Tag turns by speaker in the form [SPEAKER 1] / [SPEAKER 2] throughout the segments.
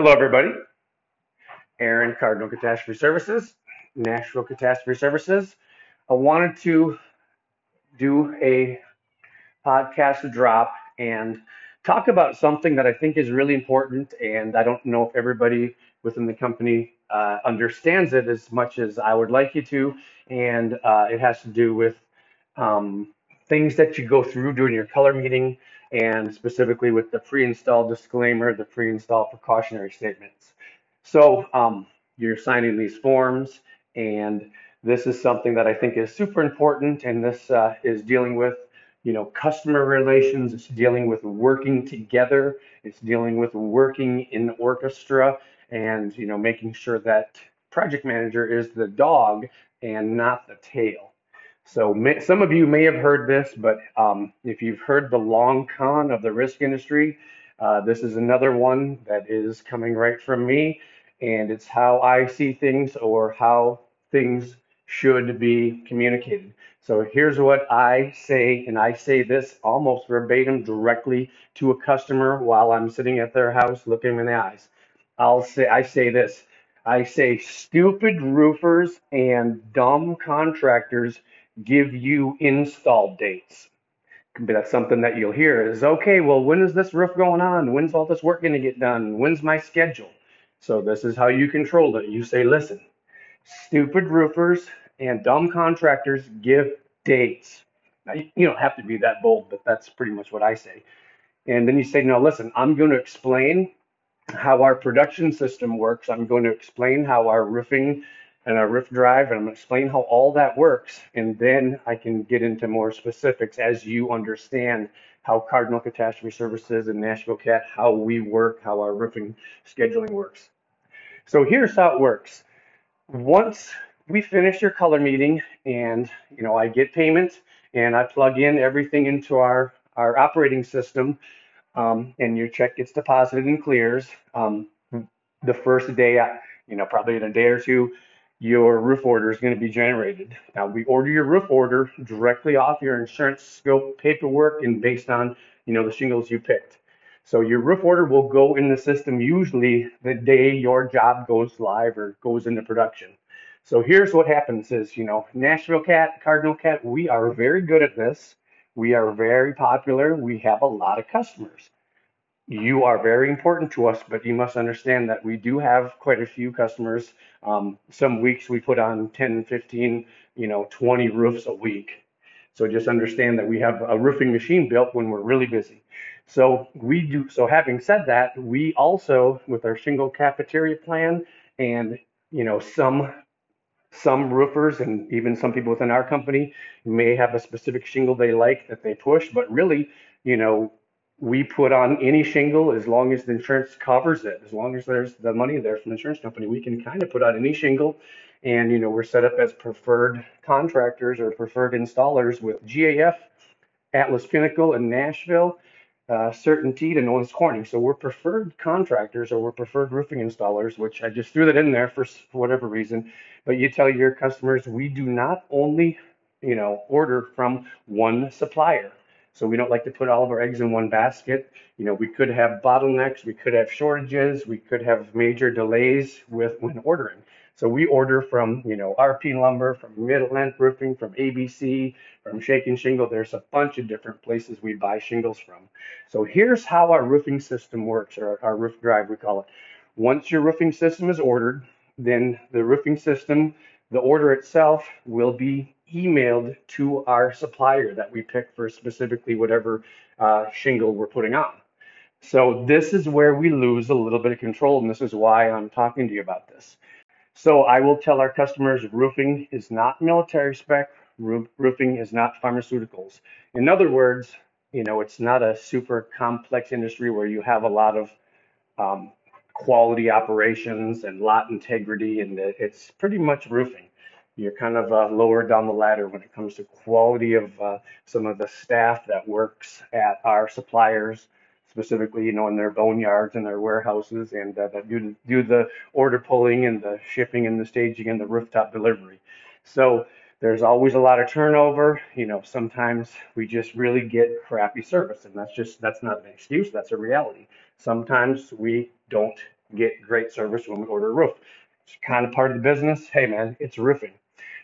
[SPEAKER 1] Hello, everybody. Aaron, Cardinal Catastrophe Services, Nashville Catastrophe Services. I wanted to do a podcast drop and talk about something that I think is really important. And I don't know if everybody within the company uh, understands it as much as I would like you to. And uh, it has to do with um, things that you go through during your color meeting and specifically with the pre-install disclaimer, the pre-install precautionary statements. So um, you're signing these forms, and this is something that I think is super important. And this uh, is dealing with, you know, customer relations. It's dealing with working together. It's dealing with working in orchestra, and you know, making sure that project manager is the dog and not the tail. So may, some of you may have heard this, but um, if you've heard the long con of the risk industry, uh, this is another one that is coming right from me, and it's how I see things or how things should be communicated. So here's what I say, and I say this almost verbatim directly to a customer while I'm sitting at their house looking them in the eyes. I'll say, I say this. I say, stupid roofers and dumb contractors give you install dates. But that's something that you'll hear is okay, well, when is this roof going on? When's all this work going to get done? When's my schedule? So this is how you control it. You say, listen, stupid roofers and dumb contractors give dates. Now, you don't have to be that bold, but that's pretty much what I say. And then you say, no, listen, I'm going to explain how our production system works. I'm going to explain how our roofing and our roof drive, and I'm going to explain how all that works. And then I can get into more specifics as you understand how Cardinal Catastrophe Services and Nashville Cat, how we work, how our roofing scheduling works. So here's how it works. Once we finish your color meeting and you know I get payment and I plug in everything into our our operating system um, and your check gets deposited and clears. Um, the first day, I- you know, probably in a day or two, your roof order is going to be generated. Now, we order your roof order directly off your insurance scope paperwork and based on, you know, the shingles you picked. So your roof order will go in the system usually the day your job goes live or goes into production. So here's what happens is, you know, Nashville Cat, Cardinal Cat, we are very good at this. We are very popular. We have a lot of customers. You are very important to us, but you must understand that we do have quite a few customers. Um, some weeks we put on 10, 15, you know, 20 roofs a week. So just understand that we have a roofing machine built when we're really busy. So we do, so having said that, we also, with our shingle cafeteria plan and, you know, some some roofers and even some people within our company may have a specific shingle they like that they push, but really, you know, we put on any shingle as long as the insurance covers it. As long as there's the money there from the insurance company, we can kind of put on any shingle. And, you know, we're set up as preferred contractors or preferred installers with GAF, Atlas Pinnacle in Nashville, uh, CertainTeed, and Owens Corning. So we're preferred contractors or we're preferred roofing installers, which I just threw that in there for, for whatever reason. But you tell your customers we do not only, you know, order from one supplier. So we don't like to put all of our eggs in one basket. You know, we could have bottlenecks, we could have shortages, we could have major delays with when ordering. So we order from, you know, RP Lumber, from Mid-Atlantic Roofing, from ABC, from Shake and Shingle. There's a bunch of different places we buy shingles from. So here's how our roofing system works, or our roof drive, we call it. Once your roofing system is ordered, then the roofing system, the order itself will be emailed to our supplier that we pick for specifically whatever uh, shingle we're putting on. So this is where we lose a little bit of control, and this is why I'm talking to you about this. So I will tell our customers roofing is not military spec, roof, roofing is not pharmaceuticals. In other words, you know, it's not a super complex industry where you have a lot of um, quality operations and lot integrity, and it's pretty much roofing. You're kind of uh, lower down the ladder when it comes to quality of uh, some of the staff that works at our suppliers, specifically, you know, in their boneyards and their warehouses, and uh, that do do the order pulling and the shipping and the staging and the rooftop delivery. So there's always a lot of turnover. You know, sometimes we just really get crappy service, and that's just that's not an excuse. That's a reality. Sometimes we don't get great service when we order a roof. It's kind of part of the business. Hey man, it's roofing.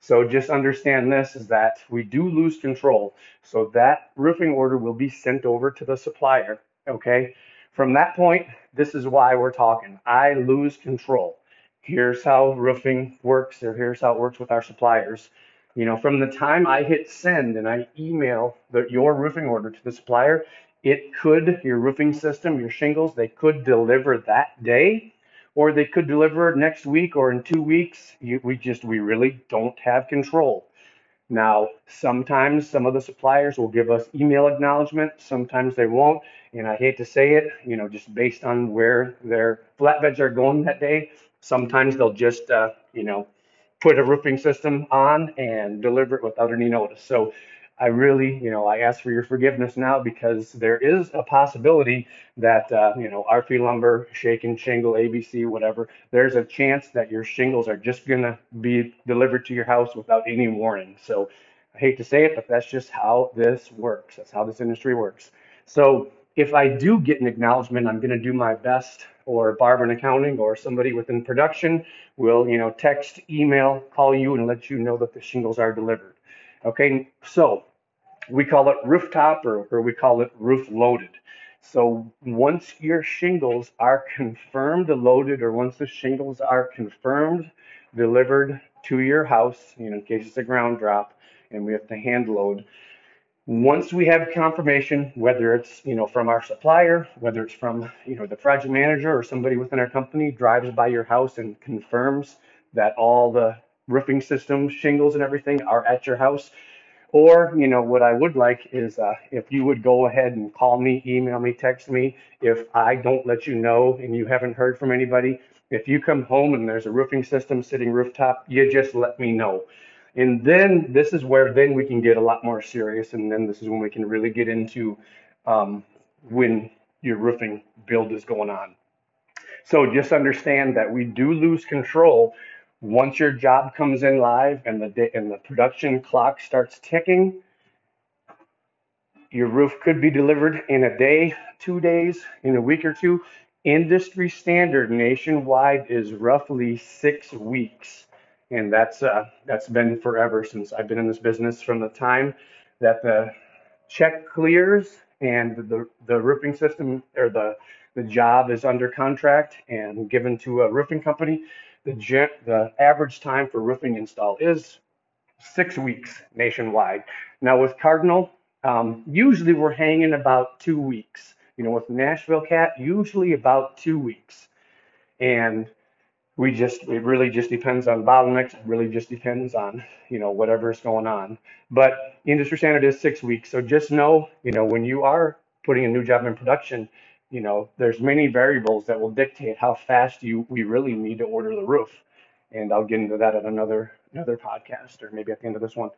[SPEAKER 1] So just understand this is that we do lose control. So that roofing order will be sent over to the supplier. Okay. From that point, this is why we're talking. I lose control. Here's how roofing works, or here's how it works with our suppliers. You know, from the time I hit send and I email the, your roofing order to the supplier, it could, your roofing system, your shingles, they could deliver that day or they could deliver next week or in two weeks. You, we just, we really don't have control. Now, sometimes some of the suppliers will give us email acknowledgement, sometimes they won't. And I hate to say it, you know, just based on where their flatbeds are going that day, sometimes they'll just, uh, you know, put a roofing system on and deliver it without any notice. So I really, you know, I ask for your forgiveness now because there is a possibility that, uh, you know, RP lumber, Shake and Shingle, ABC, whatever, there's a chance that your shingles are just going to be delivered to your house without any warning. So I hate to say it, but that's just how this works. That's how this industry works. So if I do get an acknowledgement, I'm going to do my best, or Barbara in accounting, or somebody within production will, you know, text, email, call you, and let you know that the shingles are delivered. Okay, so we call it rooftop or, or we call it roof loaded. So once your shingles are confirmed loaded, or once the shingles are confirmed delivered to your house, you know, in case it's a ground drop, and we have to hand load. Once we have confirmation, whether it's you know from our supplier, whether it's from you know the project manager or somebody within our company drives by your house and confirms that all the roofing systems, shingles, and everything are at your house, or, you know, what I would like is uh, if you would go ahead and call me, email me, text me. If I don't let you know and you haven't heard from anybody, if you come home and there's a roofing system sitting rooftop, you just let me know. And then this is where then we can get a lot more serious. And then this is when we can really get into um, when your roofing build is going on. So just understand that we do lose control once your job comes in live and the and the production clock starts ticking, your roof could be delivered in a day, two days, in a week or two. Industry standard nationwide is roughly six weeks, and that's uh, that's been forever since I've been in this business. From the time that the check clears and the the roofing system or the the job is under contract and given to a roofing company the, the average time for roofing install is six weeks nationwide. Now with Cardinal, um, usually we're hanging about two weeks. You know, with Nashville Cat, usually about two weeks. And we just, it really just depends on bottlenecks. It really just depends on, you know, whatever's going on. But industry standard is six weeks. So just know, you know, when you are putting a new job in production, you know, there's many variables that will dictate how fast you we really need to order the roof. And I'll get into that at another another podcast or maybe at the end of this one.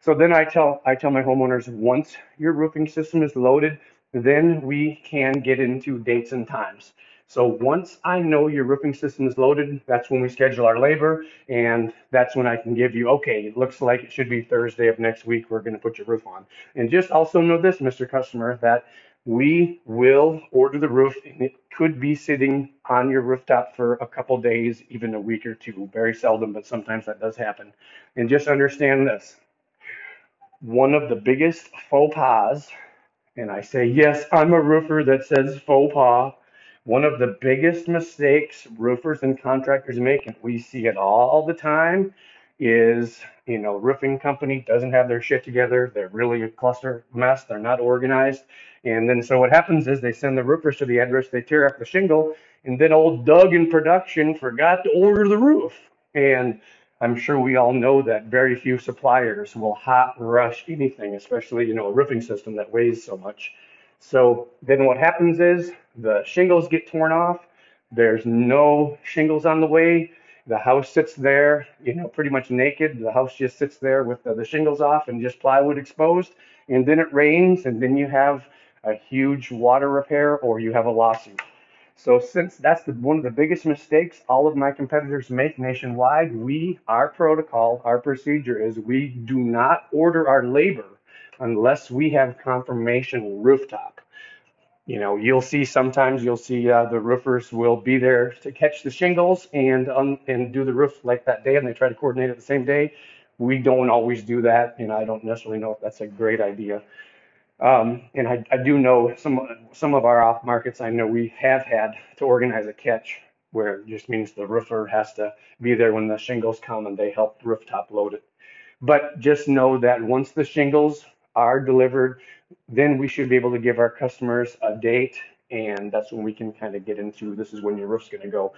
[SPEAKER 1] So then I tell I tell my homeowners once your roofing system is loaded, then we can get into dates and times. So once I know your roofing system is loaded, that's when we schedule our labor, and that's when I can give you, okay, it looks like it should be Thursday of next week. We're going to put your roof on. And just also know this, Mr. Customer, that we will order the roof and it could be sitting on your rooftop for a couple days, even a week or two. Very seldom, but sometimes that does happen. And just understand this one of the biggest faux pas, and I say, yes, I'm a roofer that says faux pas. One of the biggest mistakes roofers and contractors make, and we see it all the time, is you know roofing company doesn't have their shit together. They're really a cluster mess. They're not organized. And then so what happens is they send the roofers to the address. They tear up the shingle. And then old doug in production forgot to order the roof. And i'm sure we all know that very few suppliers will hot rush anything especially you know a roofing system that weighs so much. So then what happens is the shingles get torn off. There's no shingles on the way the house sits there, you know, pretty much naked. The house just sits there with the, the shingles off and just plywood exposed. And then it rains, and then you have a huge water repair or you have a lawsuit. So since that's the, one of the biggest mistakes all of my competitors make nationwide, we our protocol, our procedure is we do not order our labor unless we have confirmation rooftop. You know, you'll see sometimes you'll see uh, the roofers will be there to catch the shingles and and do the roof like that day, and they try to coordinate it the same day. We don't always do that, and I don't necessarily know if that's a great idea. Um, and I, I do know some some of our off markets. I know we have had to organize a catch where it just means the roofer has to be there when the shingles come and they help rooftop load it. But just know that once the shingles are delivered, then we should be able to give our customers a date, and that's when we can kind of get into this is when your roof's going to go.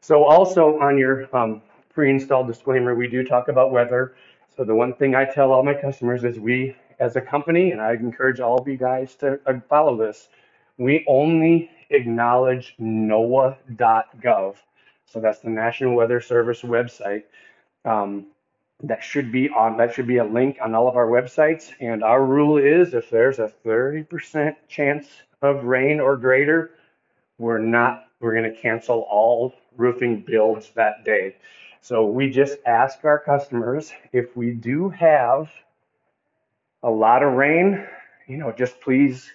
[SPEAKER 1] So also on your um, pre-installed disclaimer, we do talk about weather. So the one thing I tell all my customers is we, as a company, and I encourage all of you guys to uh, follow this, we only acknowledge NOAA.gov. So that's the National Weather Service website. Um, that should be on, that should be a link on all of our websites. And our rule is if there's a 30% chance of rain or greater, we're not, we're going to cancel all roofing builds that day. So we just ask our customers if we do have a lot of rain, you know, just please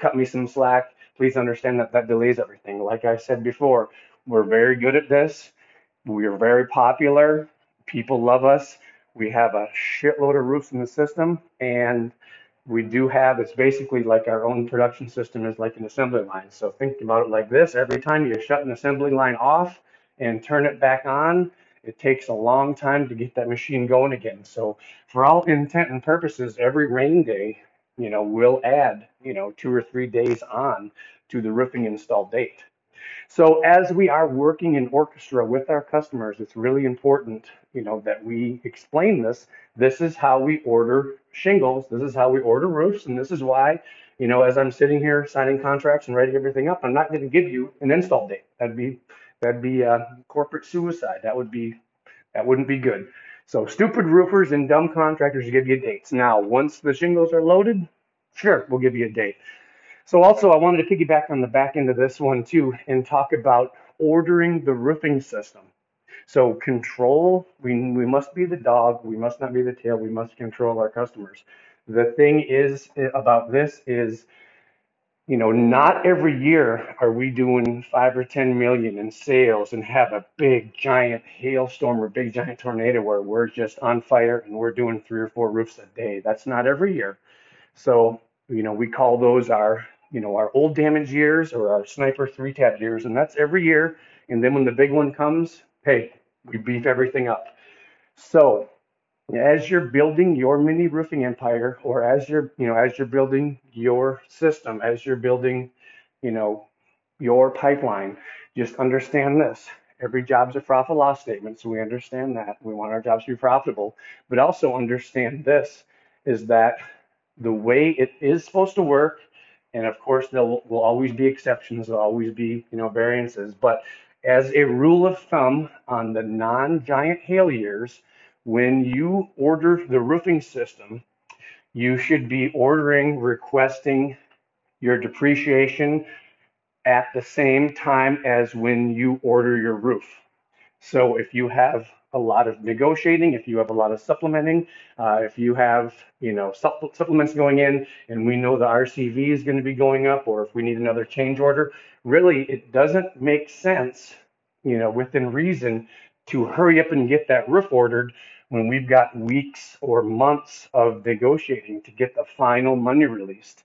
[SPEAKER 1] cut me some slack. Please understand that that delays everything. Like I said before, we're very good at this. We are very popular. People love us. We have a shitload of roofs in the system, and we do have it's basically like our own production system is like an assembly line. So think about it like this: every time you shut an assembly line off and turn it back on, it takes a long time to get that machine going again. So for all intent and purposes, every rain day, you know, will add, you know, two or three days on to the roofing install date. So as we are working in orchestra with our customers, it's really important, you know, that we explain this. This is how we order shingles. This is how we order roofs, and this is why, you know, as I'm sitting here signing contracts and writing everything up, I'm not going to give you an install date. That'd be that'd be uh, corporate suicide. That would be that wouldn't be good. So stupid roofers and dumb contractors give you dates. Now, once the shingles are loaded, sure, we'll give you a date. So also, I wanted to piggyback on the back end of this one too and talk about ordering the roofing system. So control, we, we must be the dog, we must not be the tail, we must control our customers. The thing is eh, about this is, you know, not every year are we doing five or 10 million in sales and have a big giant hailstorm or big giant tornado where we're just on fire and we're doing three or four roofs a day. That's not every year. So, you know, we call those our, you know, our old damage years or our sniper three tab years, and that's every year. And then when the big one comes, hey, we beef everything up. So, as you're building your mini roofing empire, or as you're, you know, as you're building your system, as you're building, you know, your pipeline, just understand this. Every job's a profit loss statement, so we understand that. We want our jobs to be profitable, but also understand this is that the way it is supposed to work, and of course there will, always be exceptions, there'll always be you know variances, but as a rule of thumb on the non-giant hail years, when you order the roofing system, you should be ordering, requesting your depreciation at the same time as when you order your roof. So if you have a lot of negotiating, if you have a lot of supplementing, uh, if you have you know supp- supplements going in, and we know the RCV is going to be going up, or if we need another change order, really it doesn't make sense, you know, within reason, to hurry up and get that roof ordered when we've got weeks or months of negotiating to get the final money released.